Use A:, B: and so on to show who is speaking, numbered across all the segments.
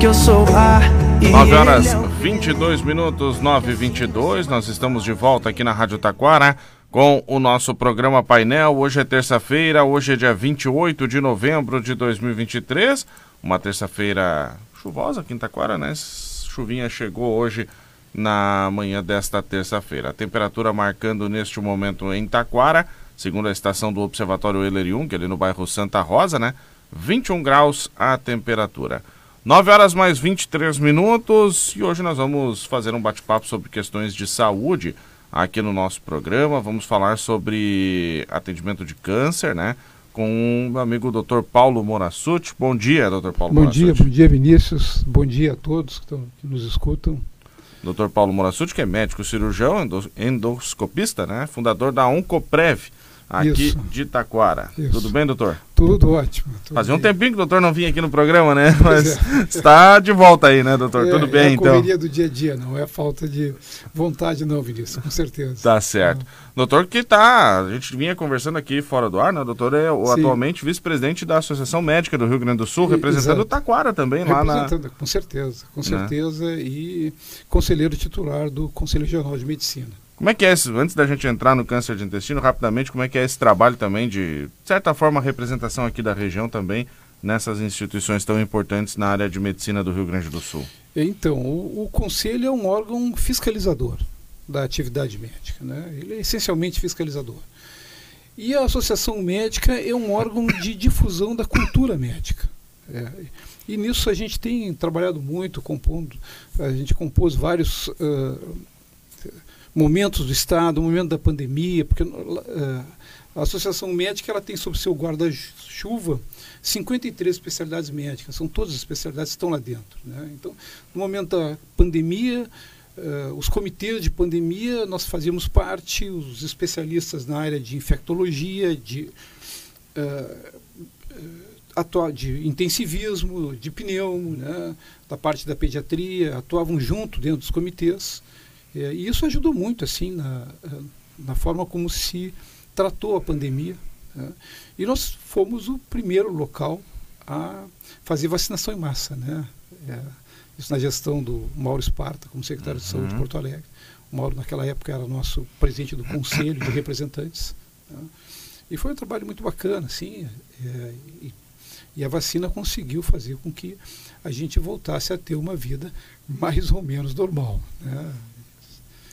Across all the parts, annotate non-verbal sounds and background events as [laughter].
A: que eu sou A.
B: 9 horas 22 minutos, 9 e 22 Nós estamos de volta aqui na Rádio Taquara com o nosso programa Painel. Hoje é terça-feira, hoje é dia 28 de novembro de 2023. Uma terça-feira chuvosa aqui em Taquara, né? Chuvinha chegou hoje na manhã desta terça-feira. A temperatura marcando neste momento em Taquara, segundo a estação do Observatório Euler Jung, ali no bairro Santa Rosa, né? 21 graus a temperatura. 9 horas mais 23 minutos e hoje nós vamos fazer um bate-papo sobre questões de saúde aqui no nosso programa. Vamos falar sobre atendimento de câncer, né? Com o meu amigo Dr. Paulo Morassuti. Bom dia, Dr. Paulo
C: Bom dia, bom dia, Vinícius. Bom dia a todos que, estão, que nos escutam.
B: Dr. Paulo Morassuti, que é médico cirurgião, endoscopista, né? Fundador da Oncoprev aqui Isso. de Taquara. Isso. Tudo bem, doutor?
C: Tudo ótimo. Tudo
B: Fazia um tempinho que o doutor não vinha aqui no programa, né? Mas é. [laughs] está de volta aí, né, doutor? É, tudo bem, é a
C: então? É correria do dia a dia, não é falta de vontade, não, Vinícius, com certeza.
B: Tá certo. Doutor que tá, a gente vinha conversando aqui fora do ar, né? O doutor é o, atualmente vice-presidente da Associação Médica do Rio Grande do Sul, representando Exato. o Taquara também lá na...
C: Com certeza, com né? certeza, e conselheiro titular do Conselho Regional de Medicina.
B: Como é que é, esse, antes da gente entrar no câncer de intestino, rapidamente, como é que é esse trabalho também de, de certa forma, representação aqui da região também nessas instituições tão importantes na área de medicina do Rio Grande do Sul?
C: Então, o, o conselho é um órgão fiscalizador da atividade médica, né? Ele é essencialmente fiscalizador. E a associação médica é um órgão de difusão da cultura médica. É, e nisso a gente tem trabalhado muito, compondo, a gente compôs vários uh, momentos do Estado, momento da pandemia, porque uh, a Associação Médica ela tem sob seu guarda-chuva 53 especialidades médicas, são todas as especialidades que estão lá dentro. Né? Então, no momento da pandemia, uh, os comitês de pandemia, nós fazíamos parte, os especialistas na área de infectologia, de, uh, de intensivismo, de pneumo, né? da parte da pediatria, atuavam junto dentro dos comitês é, e isso ajudou muito assim na, na forma como se tratou a pandemia. Né? E nós fomos o primeiro local a fazer vacinação em massa. Né? É, isso na gestão do Mauro Esparta, como secretário uhum. de Saúde de Porto Alegre. O Mauro, naquela época, era nosso presidente do Conselho de Representantes. Né? E foi um trabalho muito bacana, assim, é, e, e, a vacina conseguiu fazer com que a gente voltasse a ter uma vida mais ou menos normal. Né?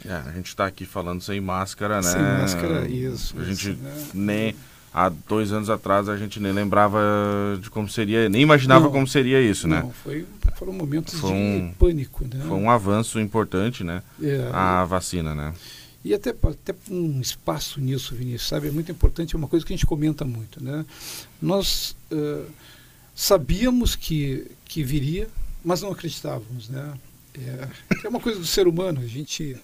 B: É, a gente está aqui falando sem máscara, né?
C: Sem máscara, isso.
B: A gente
C: isso, né?
B: nem há dois anos atrás a gente nem lembrava de como seria, nem imaginava não, como seria isso,
C: não,
B: né?
C: Foi, foram momentos foi um, de pânico, né?
B: Foi um avanço importante, né? É, a vacina, né?
C: E até, até um espaço nisso, Vinícius, sabe? É muito importante, é uma coisa que a gente comenta muito, né? Nós uh, sabíamos que, que viria, mas não acreditávamos, né? É, é uma coisa do ser humano, a gente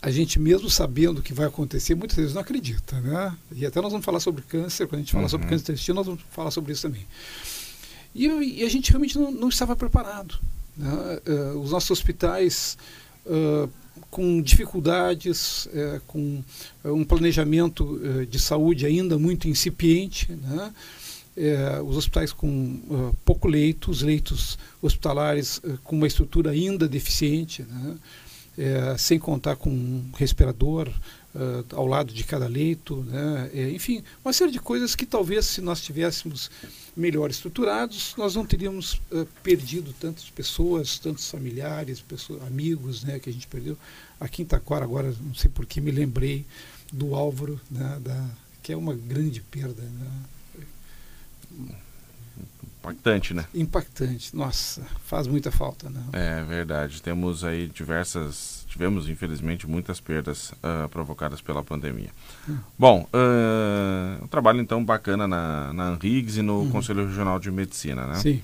C: a gente mesmo sabendo o que vai acontecer, muitas vezes não acredita, né? E até nós vamos falar sobre câncer, quando a gente fala uhum. sobre câncer intestino, nós vamos falar sobre isso também. E, e a gente realmente não, não estava preparado. Né? Uh, os nossos hospitais uh, com dificuldades, uh, com um planejamento de saúde ainda muito incipiente, né? os hospitais com pouco leito, os leitos hospitalares com uma estrutura ainda deficiente, né? É, sem contar com um respirador uh, ao lado de cada leito, né? É, enfim, uma série de coisas que talvez se nós tivéssemos melhor estruturados, nós não teríamos uh, perdido tantas pessoas, tantos familiares, pessoas, amigos, né, que a gente perdeu. Aqui em Taquara, agora, não sei por que me lembrei do Álvaro, né, da, que é uma grande perda. Né?
B: Impactante, né?
C: Impactante. Nossa, faz muita falta, né?
B: É verdade. Temos aí diversas. Tivemos, infelizmente, muitas perdas uh, provocadas pela pandemia. Hum. Bom, uh, um trabalho então bacana na, na Anrigs e no hum. Conselho Regional de Medicina, né?
C: Sim.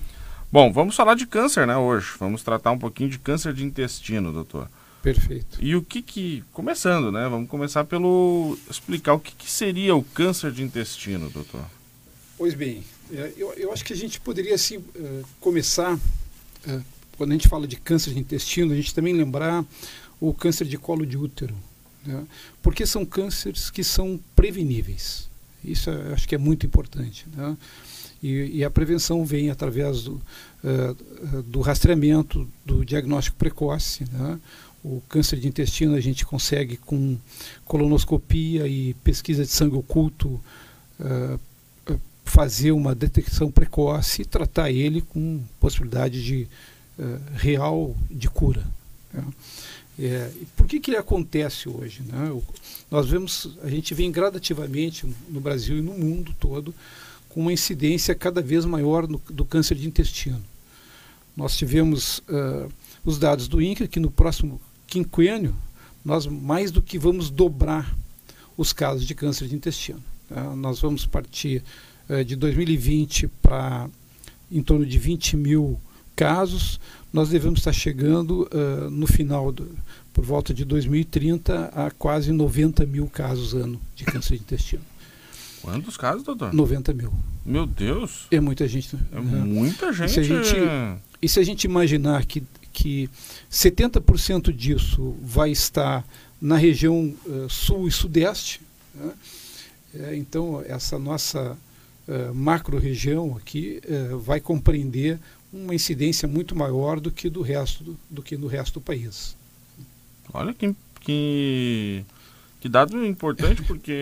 B: Bom, vamos falar de câncer, né, hoje. Vamos tratar um pouquinho de câncer de intestino, doutor.
C: Perfeito.
B: E o que que... Começando, né? Vamos começar pelo... Explicar o que, que seria o câncer de intestino, doutor.
C: Pois bem, é, eu, eu acho que a gente poderia assim, uh, começar, uh, quando a gente fala de câncer de intestino, a gente também lembrar o câncer de colo de útero, né? porque são cânceres que são preveníveis. Isso é, acho que é muito importante. Né? E, e a prevenção vem através do, do rastreamento, do diagnóstico precoce. Né? O câncer de intestino a gente consegue com colonoscopia e pesquisa de sangue oculto uh, fazer uma detecção precoce e tratar ele com possibilidade de uh, real de cura. Né? É, por que, que ele acontece hoje? Né? O, nós vemos, a gente vem gradativamente no Brasil e no mundo todo com uma incidência cada vez maior no, do câncer de intestino. Nós tivemos uh, os dados do INCA que no próximo quinquênio nós mais do que vamos dobrar os casos de câncer de intestino. Tá? Nós vamos partir uh, de 2020 para em torno de 20 mil casos, nós devemos estar chegando uh, no final, do, por volta de 2030, a quase 90 mil casos ano de câncer de intestino.
B: Quantos casos, doutor?
C: 90 mil.
B: Meu Deus!
C: É muita gente.
B: É né? muita gente. E se a gente,
C: e se a gente imaginar que, que 70% disso vai estar na região uh, sul e sudeste, né? é, então essa nossa uh, macro-região aqui uh, vai compreender uma incidência muito maior do que do resto do, do que no resto do país.
B: Olha que, que, que dado importante, porque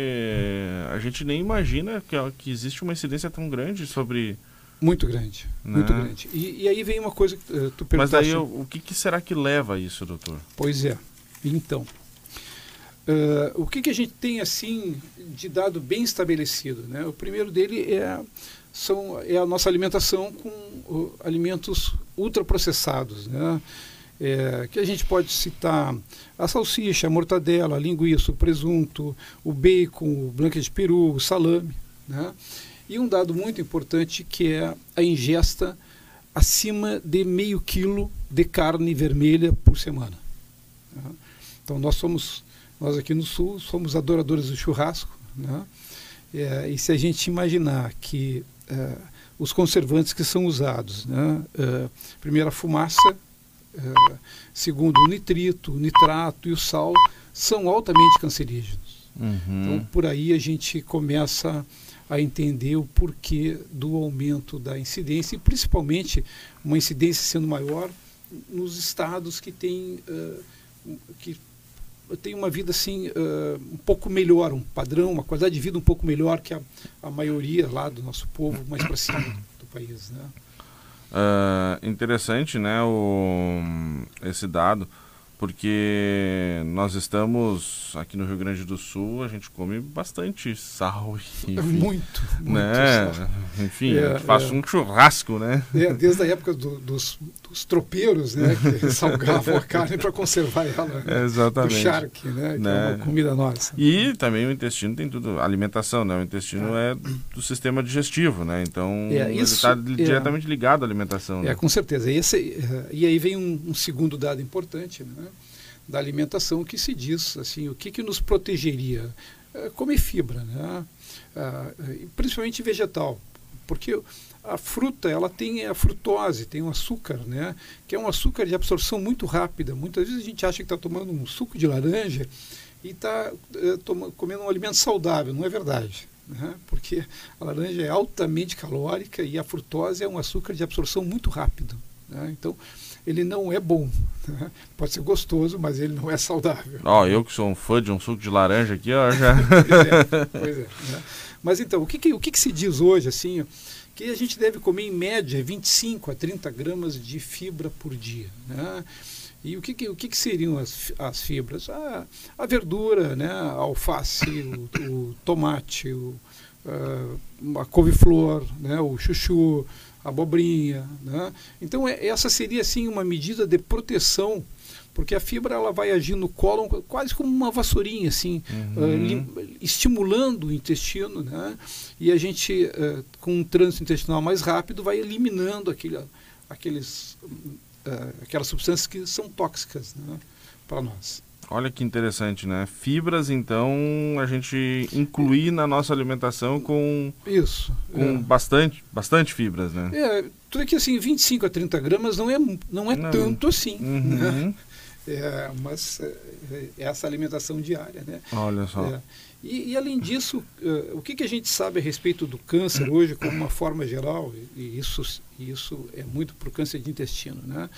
B: a gente nem imagina que, que existe uma incidência tão grande sobre.
C: Muito grande, né? muito grande. E, e, aí vem uma coisa que uh, tu perguntaste...
B: Mas aí o, o que, que, será que leva a isso, doutor?
C: Pois é. Então, uh, o que, que a gente tem assim de dado bem estabelecido? Né? O primeiro dele é são, é a nossa alimentação com uh, alimentos ultraprocessados, né? É, que a gente pode citar a salsicha, a mortadela, a linguiça, o presunto, o bacon, o blanca de peru, o salame. Né? E um dado muito importante que é a ingesta acima de meio quilo de carne vermelha por semana. Né? Então nós somos, nós aqui no sul, somos adoradores do churrasco. Né? É, e se a gente imaginar que uh, os conservantes que são usados. Né? Uh, primeiro, a fumaça, uh, segundo, o nitrito, o nitrato e o sal são altamente cancerígenos. Uhum. Então, por aí a gente começa a entender o porquê do aumento da incidência e, principalmente, uma incidência sendo maior nos estados que têm que tem uma vida assim uh, um pouco melhor, um padrão, uma qualidade de vida um pouco melhor que a, a maioria lá do nosso povo mais para cima do país, né?
B: Uh, interessante, né, o, esse dado porque nós estamos aqui no Rio Grande do Sul, a gente come bastante sal. [laughs]
C: Enfim, muito, muito
B: né? Sal. Enfim, é, a gente faz é. um churrasco, né?
C: É, desde a época do, dos, dos, tropeiros, né? Que [laughs] salgavam a carne para conservar ela. Né?
B: Exatamente.
C: Do charque, né? Que né? é uma né? comida nossa.
B: E também o intestino tem tudo, alimentação, né? O intestino é, é do sistema digestivo, né? Então, é, ele está é. diretamente ligado à alimentação.
C: É,
B: né?
C: com certeza. Esse, e aí vem um, um segundo dado importante, né? Da alimentação que se diz assim o que, que nos protegeria? É, comer fibra né? Ah, principalmente vegetal porque a fruta ela tem a frutose tem o açúcar né? Que é um açúcar de absorção muito rápida. Muitas vezes a gente acha que está tomando um suco de laranja e está é, comendo um alimento saudável. Não é verdade né? porque a laranja é altamente calórica e a frutose é um açúcar de absorção muito rápido né? então ele não é bom. [laughs] Pode ser gostoso, mas ele não é saudável.
B: Ó, oh, eu que sou um fã de um suco de laranja aqui, ó, [laughs] já.
C: pois é, pois é né? Mas então, o que, que, o que, que se diz hoje, assim, que a gente deve comer em média 25 a 30 gramas de fibra por dia. Né? E o que, que, o que, que seriam as, as fibras? A, a verdura, né? a alface, o, o tomate, o, uh, a couve-flor, né? o chuchu, abobrinha. Né? Então é, essa seria assim uma medida de proteção porque a fibra ela vai agir no cólon quase como uma vassourinha assim uhum. uh, estimulando o intestino né e a gente uh, com um trânsito intestinal mais rápido vai eliminando aquele, aqueles uh, aquelas substâncias que são tóxicas né, para nós
B: Olha que interessante, né? Fibras, então, a gente incluir na nossa alimentação com
C: isso
B: com é. bastante, bastante fibras, né?
C: É, tudo que assim, 25 a 30 gramas não é, não é não. tanto assim, uhum. né? É, mas é, é essa alimentação diária, né?
B: Olha só. É,
C: E, e além disso, uh, o que, que a gente sabe a respeito do câncer hoje, como uma forma geral, e isso, isso é muito para o câncer de intestino, né?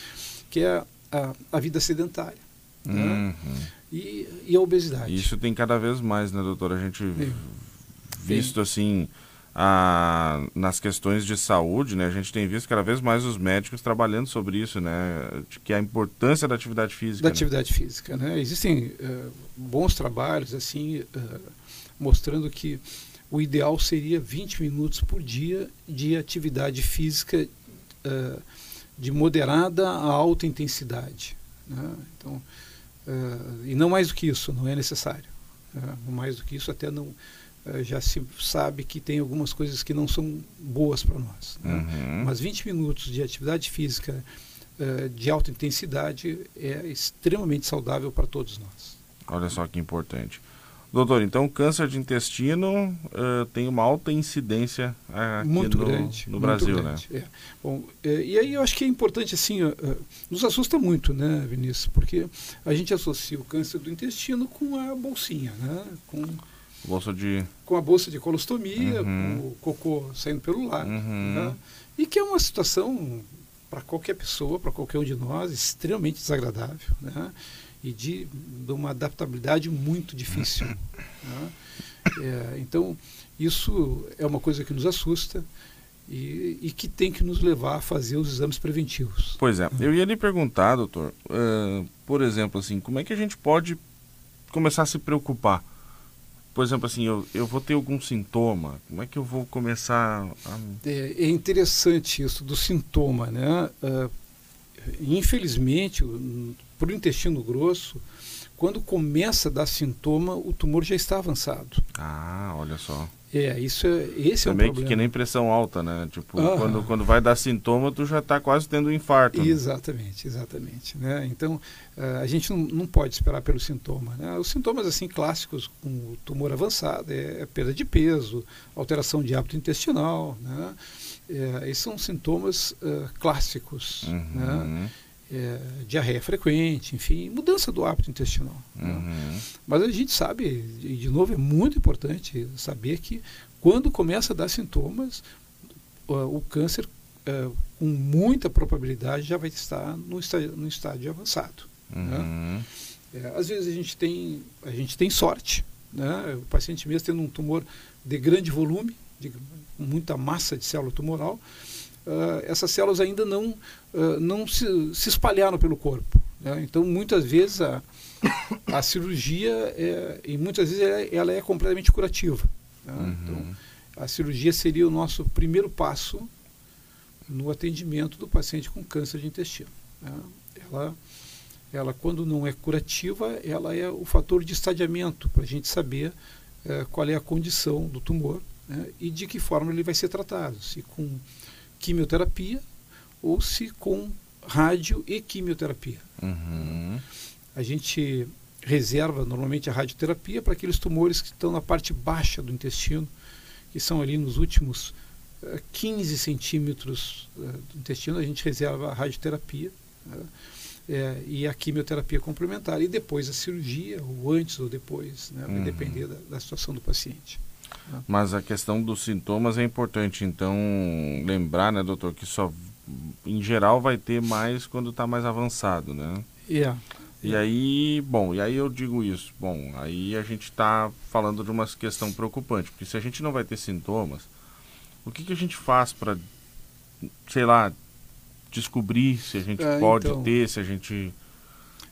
C: que é a, a vida sedentária. Né? Uhum. E, e, a obesidade.
B: Isso tem cada vez mais, né, doutora? A gente é. visto assim a, nas questões de saúde, né? A gente tem visto cada vez mais os médicos trabalhando sobre isso, né? De que a importância da atividade física.
C: Da
B: né?
C: atividade física, né? Existem uh, bons trabalhos assim uh, mostrando que o ideal seria 20 minutos por dia de atividade física uh, de moderada a alta intensidade. Né? Então, e não mais do que isso, não é necessário. Né? mais do que isso até não eh, já se sabe que tem algumas coisas que não são boas para nós. Né? Uhum. Mas 20 minutos de atividade física uh, de alta intensidade é extremamente saudável para todos nós.
B: Olha só que importante. Doutor, então câncer de intestino uh, tem uma alta incidência aqui
C: muito
B: no,
C: grande,
B: no Brasil,
C: muito grande, né? É. Bom, e aí eu acho que é importante assim, uh, nos assusta muito, né, Vinícius, porque a gente associa o câncer do intestino com a bolsinha, né, com
B: Bolsa de...
C: Com a bolsa de colostomia, uhum. com o cocô saindo pelo lado. Uhum. Né? E que é uma situação, para qualquer pessoa, para qualquer um de nós, extremamente desagradável. Né? E de, de uma adaptabilidade muito difícil. [laughs] né? é, então, isso é uma coisa que nos assusta. E, e, que tem que nos levar a fazer os exames preventivos.
B: Pois é, eu ia lhe perguntar, doutor, uh, por exemplo, assim, como é que a gente pode começar a se preocupar por exemplo, assim, eu, eu vou ter algum sintoma, como é que eu vou começar a...
C: É, é interessante isso do sintoma, né? Uh, infelizmente, para o intestino grosso, quando começa a dar sintoma, o tumor já está avançado.
B: Ah, olha só.
C: É, isso é, esse
B: é,
C: é um problema.
B: que, nem pressão alta, né? Tipo, ah. quando, quando vai dar sintoma, tu já está quase tendo um infarto.
C: Né? Exatamente, exatamente. Né? Então, uh, a gente não, não pode esperar pelo sintoma. Né? Os sintomas assim clássicos com o tumor avançado é, é perda de peso, alteração de hábito intestinal, né? É, esses são sintomas uh, clássicos, uhum. né? é, diarreia frequente, enfim, mudança do hábito intestinal. Né? Uhum. Né? Mas a gente sabe, e de novo é muito importante saber que quando começa a dar sintomas, o, o câncer é, com muita probabilidade já vai estar no estágio, no avançado. Né? Uhum. Né? É, às vezes a gente tem, a gente tem sorte, né? o paciente mesmo tendo um tumor de grande volume, de muita massa de célula tumoral, uh, essas células ainda não, uh, não se, se, espalharam pelo corpo. Né? Então, muitas vezes, a, a cirurgia, é, e muitas vezes, ela, ela é completamente curativa. Né? Uhum. Então, a cirurgia seria o nosso primeiro passo no atendimento do paciente com câncer de intestino. Né? Ela, ela, quando não é curativa, ela é o fator de estadiamento para a gente saber eh, qual é a condição do tumor né? e de que forma ele vai ser tratado. Se com quimioterapia ou se com rádio e quimioterapia. Uhum. A gente reserva normalmente a radioterapia para aqueles tumores que estão na parte baixa do intestino, que são ali nos últimos uh, eh, 15 centímetros uh, do intestino, a gente reserva a radioterapia uh, é, e a quimioterapia complementar, e depois a cirurgia, ou antes ou depois, né, vai uhum. depender da, da situação do paciente.
B: Mas a questão dos sintomas é importante, então lembrar, né, doutor, que só em geral vai ter mais quando está mais avançado, né?
C: Yeah.
B: E aí, bom, e aí eu digo isso, bom, aí a gente está falando de uma questão preocupante, porque se a gente não vai ter sintomas, o que, que a gente faz para, sei lá, descobrir se a gente é, pode então... ter, se a gente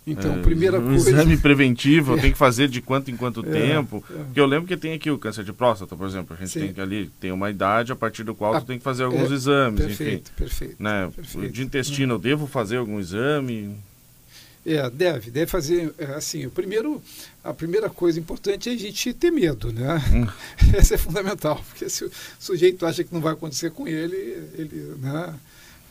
C: então, é, primeira um coisa.
B: exame preventivo, [laughs] é. tem que fazer de quanto em quanto é, tempo. É. Porque eu lembro que tem aqui o câncer de próstata, por exemplo. A gente Sim. tem que ali, tem uma idade a partir do qual ah, tu tem que fazer alguns é, exames.
C: Perfeito,
B: enfim,
C: perfeito,
B: né?
C: perfeito.
B: De intestino, eu devo fazer algum exame?
C: É, deve, deve fazer é, assim. O primeiro, a primeira coisa importante é a gente ter medo, né? Hum. [laughs] Essa é fundamental, porque se o sujeito acha que não vai acontecer com ele, ele, né?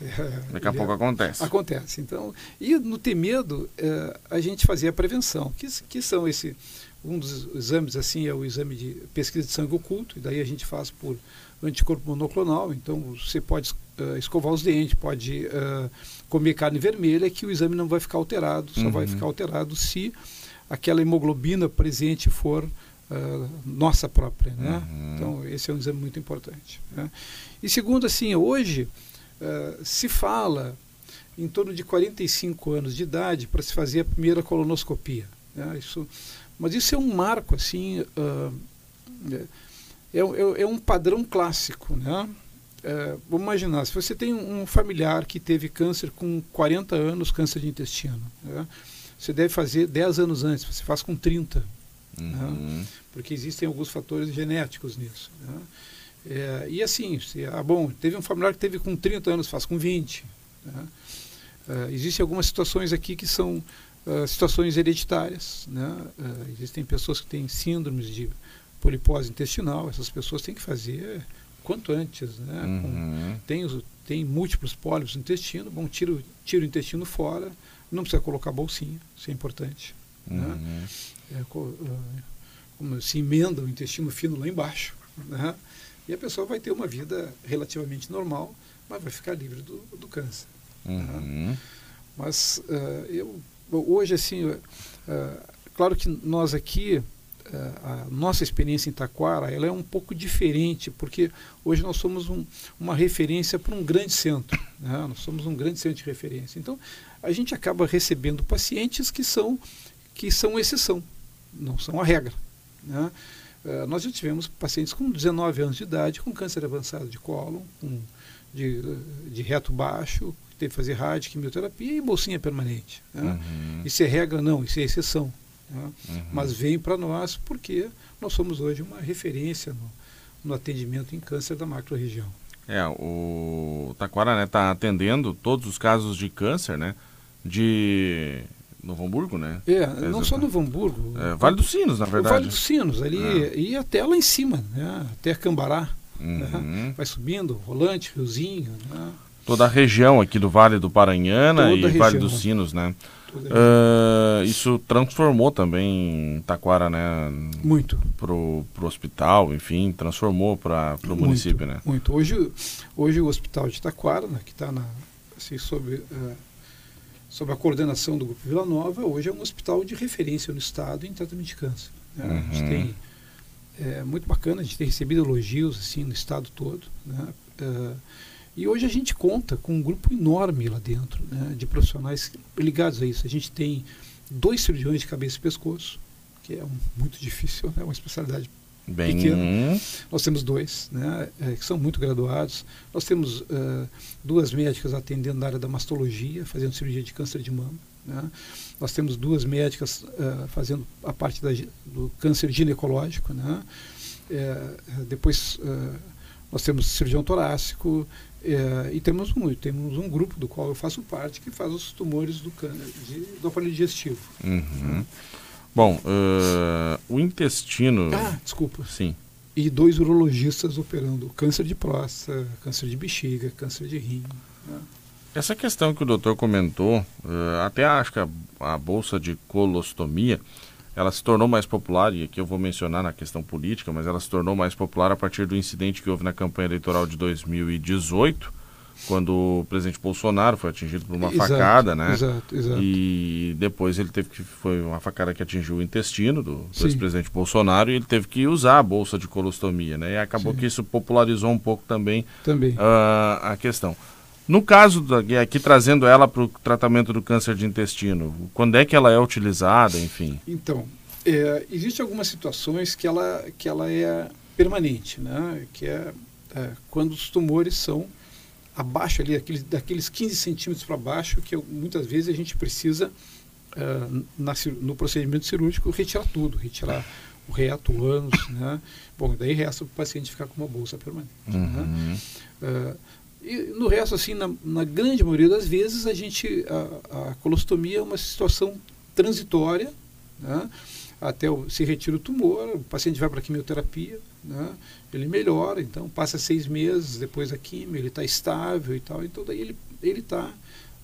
B: É, Daqui a pouco acontece.
C: Acontece. Então, e no ter medo, é, a gente fazia a prevenção, que, que são esse um dos exames assim é o exame de pesquisa de sangue oculto, e daí a gente faz por anticorpo monoclonal, então você pode uh, escovar os dentes, pode uh, comer carne vermelha, que o exame não vai ficar alterado, só uhum. vai ficar alterado se aquela hemoglobina presente for uh, nossa própria. Né? Uhum. Então, esse é um exame muito importante. Né? E segundo, assim, hoje uh, se fala em torno de 45 anos de idade para se fazer a primeira colonoscopia. Né? Isso, mas isso é um marco, assim, uh, é, é, é, um padrão clássico. Né? Vamos imaginar, se você tem um familiar que teve câncer com 40 anos, câncer de intestino, né? você deve fazer 10 anos antes, você faz com 30. Né? Uhum. Né? Porque existem alguns fatores genéticos nisso. Né? É, e assim, se, ah, bom, teve um familiar que teve com 30 anos, faz com 20. Né? É, existem algumas situações aqui que são uh, situações hereditárias. Né? Uh, existem pessoas que têm síndromes de polipose intestinal, essas pessoas têm que fazer quanto antes. Né? Uhum. Com, tem, tem múltiplos pólipos no intestino, bom, tira, tira o intestino fora, não precisa colocar bolsinha, isso é importante. Né? Uhum. Né? É, como se emenda o intestino fino lá embaixo. Né? E a pessoa vai ter uma vida relativamente normal, mas vai ficar livre do, do câncer. Uhum. Né? Mas uh, eu, hoje, assim, uh, claro que nós aqui, uh, a nossa experiência em Taquara, ela é um pouco diferente, porque hoje nós somos um, uma referência para um grande centro. Né? Nós somos um grande centro de referência. Então, a gente acaba recebendo pacientes que são, que são exceção, não são a regra. Né? Uh, nós já tivemos pacientes com 19 anos de idade com câncer avançado de cólon, com, de, de reto baixo, que teve que fazer rádio, quimioterapia e bolsinha permanente. Né? Uhum. Isso é regra? Não, isso é exceção. Né? Uhum. Mas vem para nós porque nós somos hoje uma referência no, no atendimento em câncer da macro-região.
B: É, o Taquara está né, tá atendendo todos os casos de câncer, né? De Novo Hamburgo, né?
C: É, não só Novo Hamburgo.
B: É, vale dos Sinos, na verdade.
C: Vale dos Sinos, ali, é. e até lá em cima, né? até Cambará. Uhum. Né? Vai subindo, Rolante, Riozinho. Né?
B: Toda a região aqui do Vale do Paranhana Toda e Vale dos Sinos, né? Uh, isso transformou também Taquara, né?
C: Muito.
B: Pro, pro hospital, enfim, transformou para o município, né?
C: Muito. Hoje, hoje o hospital de Taquara, né, que está assim, sob uh, sob a coordenação do Grupo Vila Nova, hoje é um hospital de referência no Estado em tratamento de câncer. Né? Uhum. A gente uhum. tem, é muito bacana, a gente tem recebido elogios assim no Estado todo. Né? Uh, e hoje a gente conta com um grupo enorme lá dentro, né, de profissionais ligados a isso. A gente tem dois cirurgiões de cabeça e pescoço, que é um, muito [laughs] difícil, é né, uma especialidade Bem... pequena. Nós temos dois, né, é, que são muito graduados. Nós temos uh, duas médicas atendendo na área da mastologia, fazendo cirurgia de câncer de mama. Né. Nós temos duas médicas uh, fazendo a parte da, do câncer ginecológico. Né. É, depois uh, nós temos cirurgião torácico e temos um, temos um grupo do qual eu faço parte que faz os tumores do, câncer, de, do aparelho digestivo.
B: Uhum. Bom, uh, o intestino.
C: Ah, desculpa.
B: Sim.
C: E dois urologistas operando câncer de próstata, câncer de bexiga, câncer de rim. Né?
B: Essa questão que o doutor comentou, uh, até acho que a, a, bolsa de colostomia, ela se tornou mais popular, e aqui eu vou mencionar na questão política, mas ela se tornou mais popular a partir do incidente que houve na campanha eleitoral de 2018, quando o presidente Bolsonaro foi atingido por uma exato, facada, né?
C: Exato, exato.
B: E depois ele teve que foi uma facada que atingiu o intestino do, do ex-presidente Bolsonaro e ele teve que usar a bolsa de colostomia, né? E acabou Sim. que isso popularizou um pouco também,
C: também.
B: Uh, a questão. No caso, da, aqui trazendo ela para o tratamento do câncer de intestino, quando é que ela é utilizada, enfim?
C: Então, é, existem algumas situações que ela, que ela é permanente, né? Que é, é quando os tumores são abaixo ali, aqueles, daqueles 15 centímetros para baixo, que muitas vezes a gente precisa, uh, na, no procedimento cirúrgico, retirar tudo, retirar o reto, o ânus, [coughs] né? Bom, daí resta o paciente ficar com uma bolsa permanente. Né? Uhum. Né? Uh, e no resto, assim, na, na, grande maioria das vezes, a gente, a, a colostomia é uma situação transitória, né? até o, se retira o tumor, o paciente vai para a quimioterapia, né? ele melhora, então passa seis meses depois da quimio, ele está estável e tal, então daí ele ele está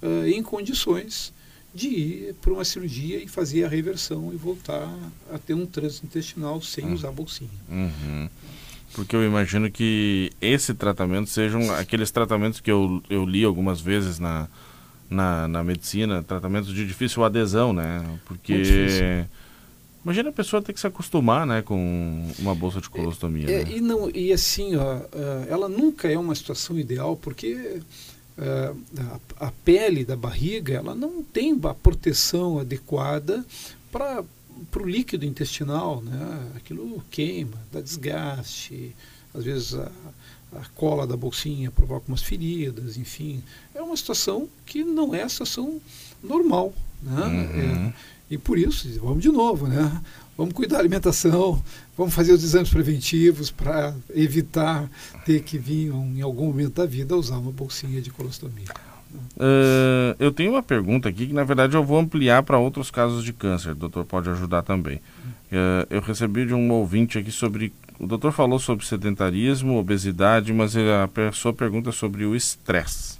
C: uh, em condições de ir para uma cirurgia e fazer a reversão e voltar a ter um trânsito intestinal sem uhum. usar bolsinha.
B: Uhum. Porque eu imagino que esse tratamento sejam aqueles tratamentos que eu, eu li algumas vezes na, na, na medicina, tratamentos de difícil adesão, né? Porque Imagina a pessoa ter que se acostumar, né, com uma bolsa de colostomia.
C: É,
B: né?
C: e, não, e assim, ó, ela nunca é uma situação ideal, porque a, a, pele da barriga ela não tem a proteção adequada para o líquido intestinal, né? Aquilo queima, dá desgaste, às vezes a, a cola da bolsinha provoca umas feridas, enfim. É uma situação que não é a situação normal. Né? Uhum. É, e por isso, vamos de novo, né? Vamos cuidar da alimentação, vamos fazer os exames preventivos para evitar ter que vir em algum momento da vida usar uma bolsinha de colostomia.
B: Uh, eu tenho uma pergunta aqui que na verdade eu vou ampliar para outros casos de câncer. O doutor pode ajudar também. Uh, eu recebi de um ouvinte aqui sobre. O doutor falou sobre sedentarismo, obesidade, mas a pessoa pergunta sobre o estresse.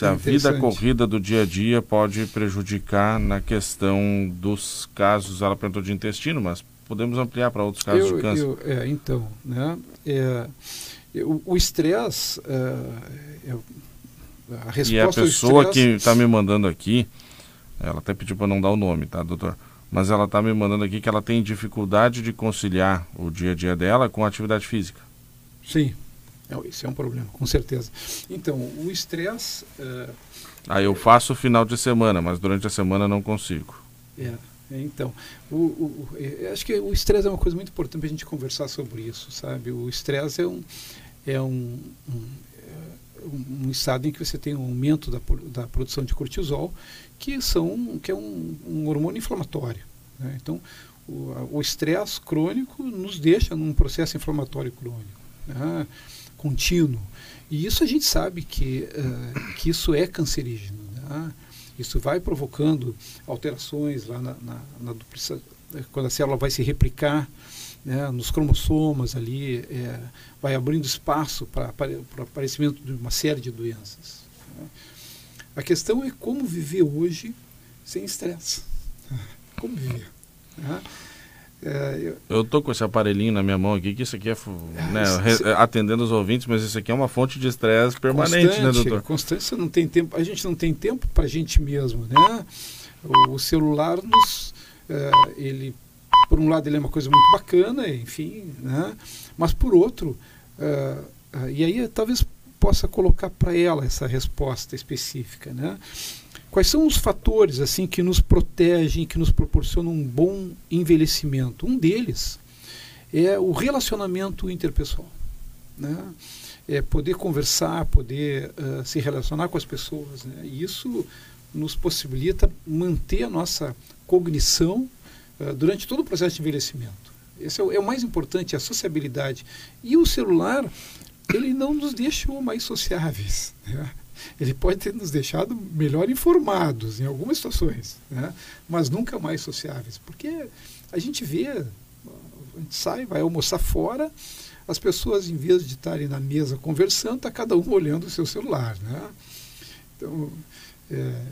B: Se a vida corrida do dia a dia pode prejudicar na questão dos casos, ela perguntou de intestino, mas podemos ampliar para outros casos
C: eu,
B: de câncer.
C: Eu, é, então, né, é, o estresse, é, é, a resposta
B: E a pessoa que está me mandando aqui, ela até pediu para não dar o nome, tá, doutor? Mas ela está me mandando aqui que ela tem dificuldade de conciliar o dia a dia dela com a atividade física.
C: Sim, é, isso é um problema, com certeza. Então, o estresse. Uh,
B: ah, eu faço final de semana, mas durante a semana não consigo.
C: É, é então. O, o, o acho que o estresse é uma coisa muito importante para a gente conversar sobre isso, sabe? O estresse é um. É um, um, é um estado em que você tem um aumento da, da produção de cortisol, que, são, que é um, um hormônio inflamatório. Né? Então, o estresse crônico nos deixa num processo inflamatório crônico. Né? Contínuo. E isso a gente sabe que, uh, que isso é cancerígeno. Né? Isso vai provocando alterações lá na, na, na quando a célula vai se replicar né, nos cromossomas ali, é, vai abrindo espaço para o aparecimento de uma série de doenças. Né? A questão é como viver hoje sem estresse. [laughs] Como viver. Né?
B: É, eu estou com esse aparelhinho na minha mão aqui, que isso aqui é, né, é, atendendo os ouvintes, mas isso aqui é uma fonte de estresse permanente, né, doutor?
C: Constância não tem tempo, a gente não tem tempo para a gente mesmo, né? O, o celular nos, é, ele, por um lado ele é uma coisa muito bacana, enfim, né? Mas por outro, é, é e aí talvez possa colocar para ela essa resposta específica, né? Quais são os fatores assim que nos protegem, que nos proporcionam um bom envelhecimento? Um deles é o relacionamento interpessoal. Né? É poder conversar, poder uh, se relacionar com as pessoas. Né? E isso nos possibilita manter a nossa cognição uh, durante todo o processo de envelhecimento. Esse é o, é o mais importante, a sociabilidade. E o celular, ele não nos deixa mais sociáveis. Né? Ele pode ter nos deixado melhor informados em algumas situações, né? mas nunca mais sociáveis, porque a gente vê, a gente sai, vai almoçar fora, as pessoas, em vez de estarem na mesa conversando, está cada um olhando o seu celular. Né? Então, é,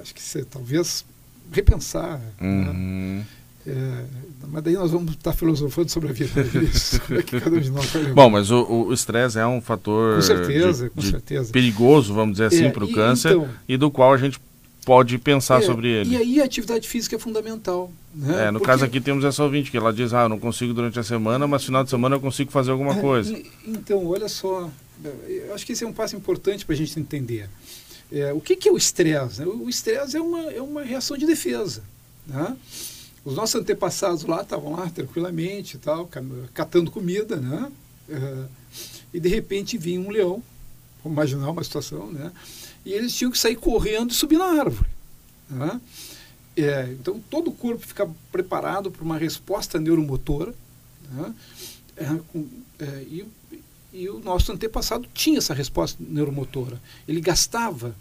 C: acho que você talvez repensar. Né? Uhum. Né? É, mas daí nós vamos estar filosofando sobre a vida é que cada um de nós
B: Bom, mas o estresse é um fator
C: com certeza,
B: de,
C: com de certeza.
B: perigoso, vamos dizer assim, é, para o câncer então, e do qual a gente pode pensar é, sobre ele.
C: E aí a atividade física é fundamental. Né?
B: É, no Porque... caso aqui temos essa ouvinte que ela diz, ah, eu não consigo durante a semana, mas final de semana eu consigo fazer alguma é, coisa.
C: Então, olha só, eu acho que esse é um passo importante para a gente entender. É, o que, que é o estresse? Né? O estresse é uma, é uma reação de defesa. Né? Os nossos antepassados lá estavam lá tranquilamente, tal, catando comida, né? E de repente vinha um leão, vamos imaginar uma situação, né? E eles tinham que sair correndo e subir na árvore. Né? É, então todo o corpo fica preparado para uma resposta neuromotora. Né? É, com, é, e, e o nosso antepassado tinha essa resposta neuromotora. Ele gastava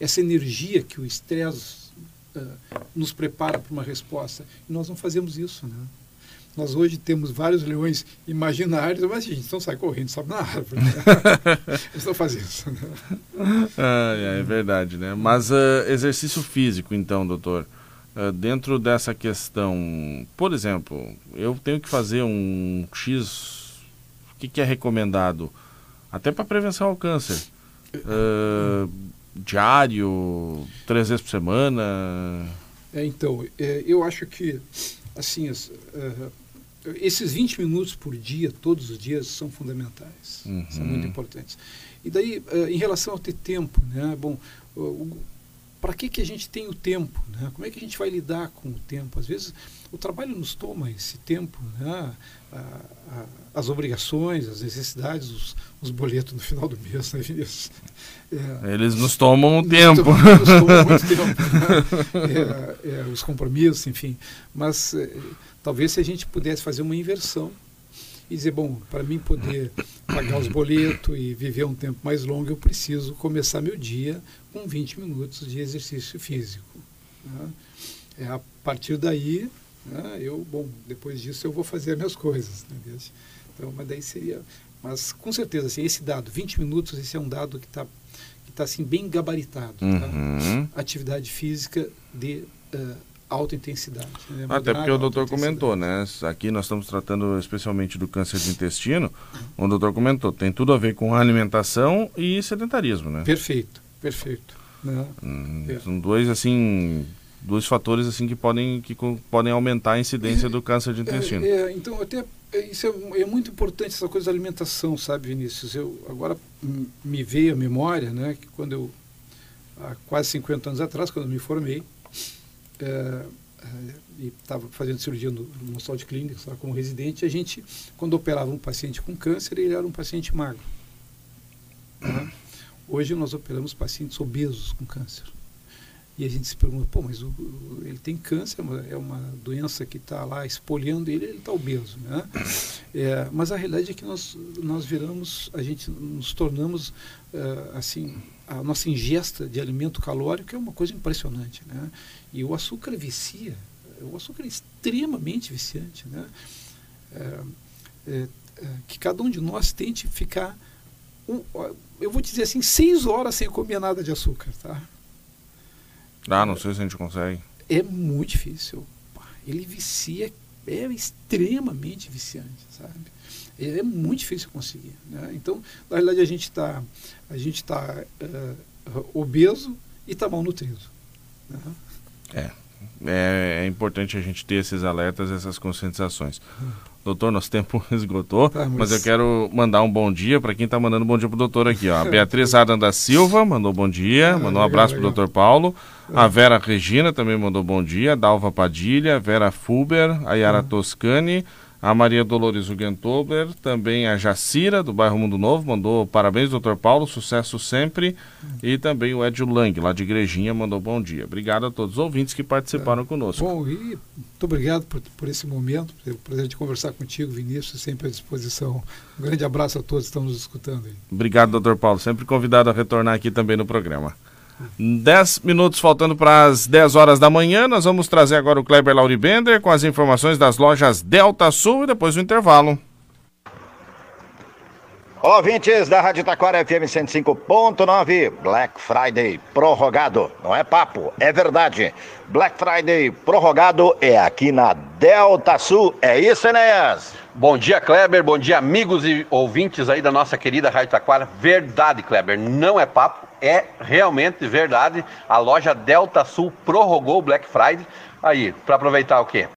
C: essa energia que o estresse nos prepara para uma resposta. E nós não fazemos isso, né? Nós hoje temos vários leões imaginários, mas a gente não sai correndo, sobe na árvore. Né? [laughs] Eles não fazem isso. Né?
B: Ah, é, verdade, né? Mas uh, exercício físico, então, doutor, uh, dentro dessa questão, por exemplo, eu tenho que fazer um X, o que, que é recomendado? Até para prevenção ao câncer. Uh, diário, três vezes por semana?
C: É, então, é, eu acho que assim, uh, esses 20 minutos por dia, todos os dias, são fundamentais, uhum. são muito importantes. E daí, uh, em relação a ter tempo, né? Bom, para que, que a gente tem o tempo? Né? Como é que a gente vai lidar com o tempo? Às vezes, o trabalho nos toma esse tempo, né? a, a, as obrigações, as necessidades, os, os, boletos no final do mês, né, Vinícius?
B: É, Eles nos tomam o tempo. [laughs]
C: Nos tomam muito tempo. Né? [laughs] É, é, os compromissos, enfim. Mas é, talvez se a gente pudesse fazer uma inversão e dizer, bom, para mim poder pagar os boletos e viver um tempo mais longo, eu preciso começar meu dia com 20 minutos de exercício físico. Né? É a partir daí né? Eu, bom, depois disso eu vou fazer as minhas coisas. Né? Então, mas daí seria. Mas com certeza, assim, esse dado, 20 minutos, esse é um dado que está que tá, assim, bem gabaritado. Tá?
B: Uhum.
C: Atividade física de uh, alta intensidade.
B: Né? Até porque o doutor comentou, né? Aqui nós estamos tratando especialmente do câncer de intestino. O doutor comentou, tem tudo a ver com alimentação e sedentarismo, né?
C: Perfeito, perfeito.
B: Né? Hum. São dois, assim, dois fatores assim que podem, que podem aumentar a incidência do câncer de é, intestino.
C: É, é, então, até é, isso é, é, muito importante essa coisa da alimentação, sabe, Vinícius? Eu agora me veio a memória, né, que quando eu há quase 50 anos atrás, quando eu me formei, é, é, e estava fazendo cirurgia no, no Hospital de Clínicas, lá como residente, a gente, quando operava um paciente com câncer, ele era um paciente magro. Né? Hoje nós operamos pacientes obesos com câncer. E a gente se pergunta, pô, mas o, o, ele tem câncer, é uma doença que está lá espolhando ele, ele está obeso, né? É, mas a realidade é que nós, nós viramos, a gente nos tornamos, uh, assim, a nossa ingesta de alimento calórico é uma coisa impressionante, né? E o açúcar vicia, o açúcar é extremamente viciante, né? É, é, é que cada um de nós tente ficar, um, eu vou dizer assim, seis horas sem comer nada de açúcar, tá?
B: Ah, não sei se a gente consegue.
C: É muito difícil. Ele vicia, é extremamente viciante, sabe? É, é muito difícil conseguir. Né? Então, na realidade, a gente está a gente tá, uh, obeso e está mal nutrido. Né?
B: É. é. É importante a gente ter esses alertas, essas conscientizações. Hum. Doutor, nosso tempo [laughs] esgotou, tá, mas... mas... eu quero mandar um bom dia para quem está mandando um bom dia pro doutor aqui. Ó. A [laughs] Beatriz Adam da Silva mandou bom dia, ah, mandou um abraço para o doutor Paulo. A Vera Regina também mandou bom dia, Dalva Padilha, Vera Fuber, a Yara ah. Toscani, a Maria Dolores Ugentobler, também a Jacira, do bairro Mundo Novo, mandou parabéns, doutor Paulo, sucesso sempre. E também o Edio Lang, lá de Igrejinha, mandou bom dia. Obrigado a todos os ouvintes que participaram é. conosco.
C: Bom, e muito obrigado por, por esse momento, pelo prazer de conversar contigo, Vinícius, sempre à disposição. Um grande abraço a todos que estão nos escutando. Aí.
B: Obrigado, doutor Paulo, sempre convidado a retornar aqui também no programa. 10 minutos faltando para as 10 horas da manhã. Nós vamos trazer agora o Kleber Lauribender com as informações das lojas Delta Sul e depois o intervalo.
A: Olá, ouvintes da Rádio Taquara FM 105.9, Black Friday prorrogado. Não é papo, é verdade. Black Friday prorrogado é aqui na Delta Sul. É isso, Enéas?
D: Bom dia, Kleber. Bom dia, amigos e ouvintes aí da nossa querida Rádio Taquara. Verdade, Kleber. Não é papo, é realmente verdade. A loja Delta Sul prorrogou o Black Friday. Aí, para aproveitar o quê?